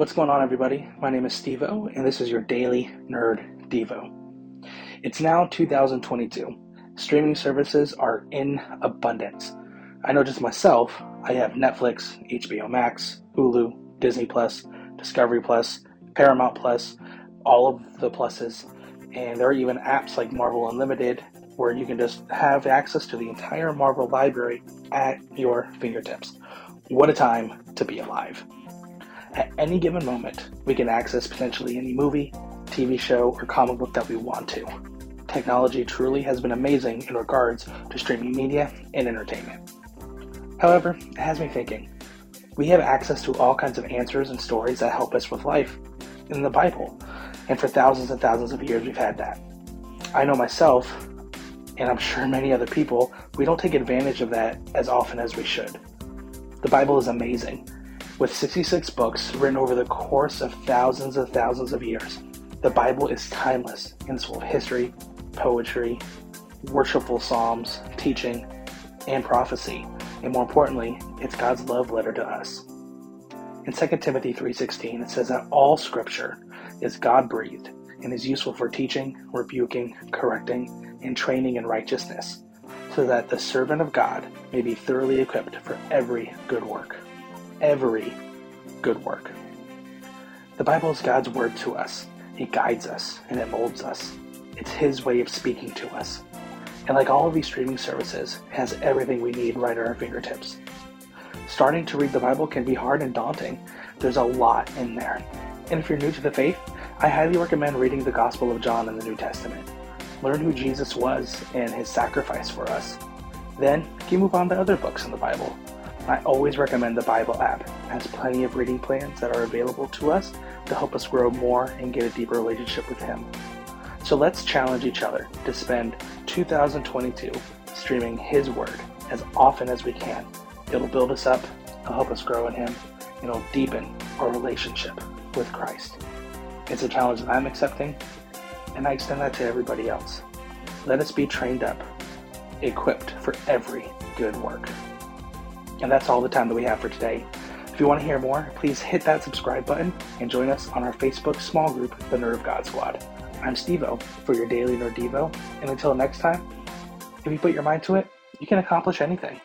What's going on, everybody? My name is Stevo, and this is your daily Nerd Devo. It's now 2022. Streaming services are in abundance. I know just myself, I have Netflix, HBO Max, Hulu, Disney Plus, Discovery Plus, Paramount Plus, all of the pluses, and there are even apps like Marvel Unlimited where you can just have access to the entire Marvel library at your fingertips. What a time to be alive! At any given moment, we can access potentially any movie, TV show, or comic book that we want to. Technology truly has been amazing in regards to streaming media and entertainment. However, it has me thinking. We have access to all kinds of answers and stories that help us with life in the Bible, and for thousands and thousands of years we've had that. I know myself, and I'm sure many other people, we don't take advantage of that as often as we should. The Bible is amazing, with 66 books written over the course of thousands and thousands of years, the Bible is timeless and full of history, poetry, worshipful psalms, teaching, and prophecy. And more importantly, it's God's love letter to us. In 2 Timothy 3:16, it says that all scripture is God-breathed and is useful for teaching, rebuking, correcting, and training in righteousness, so that the servant of God may be thoroughly equipped for every good work every good work. The Bible is God's word to us. It guides us and it molds us. It's His way of speaking to us. And like all of these streaming services, it has everything we need right at our fingertips. Starting to read the Bible can be hard and daunting. There's a lot in there. And if you're new to the faith, I highly recommend reading the Gospel of John in the New Testament. Learn who Jesus was and his sacrifice for us. Then you move on to other books in the Bible I always recommend the Bible app. It has plenty of reading plans that are available to us to help us grow more and get a deeper relationship with Him. So let's challenge each other to spend 2022 streaming His Word as often as we can. It'll build us up, it'll help us grow in Him, and it'll deepen our relationship with Christ. It's a challenge that I'm accepting, and I extend that to everybody else. Let us be trained up, equipped for every good work. And that's all the time that we have for today. If you want to hear more, please hit that subscribe button and join us on our Facebook small group, the Nerd of God Squad. I'm Stevo for your daily Nerd Devo, and until next time, if you put your mind to it, you can accomplish anything.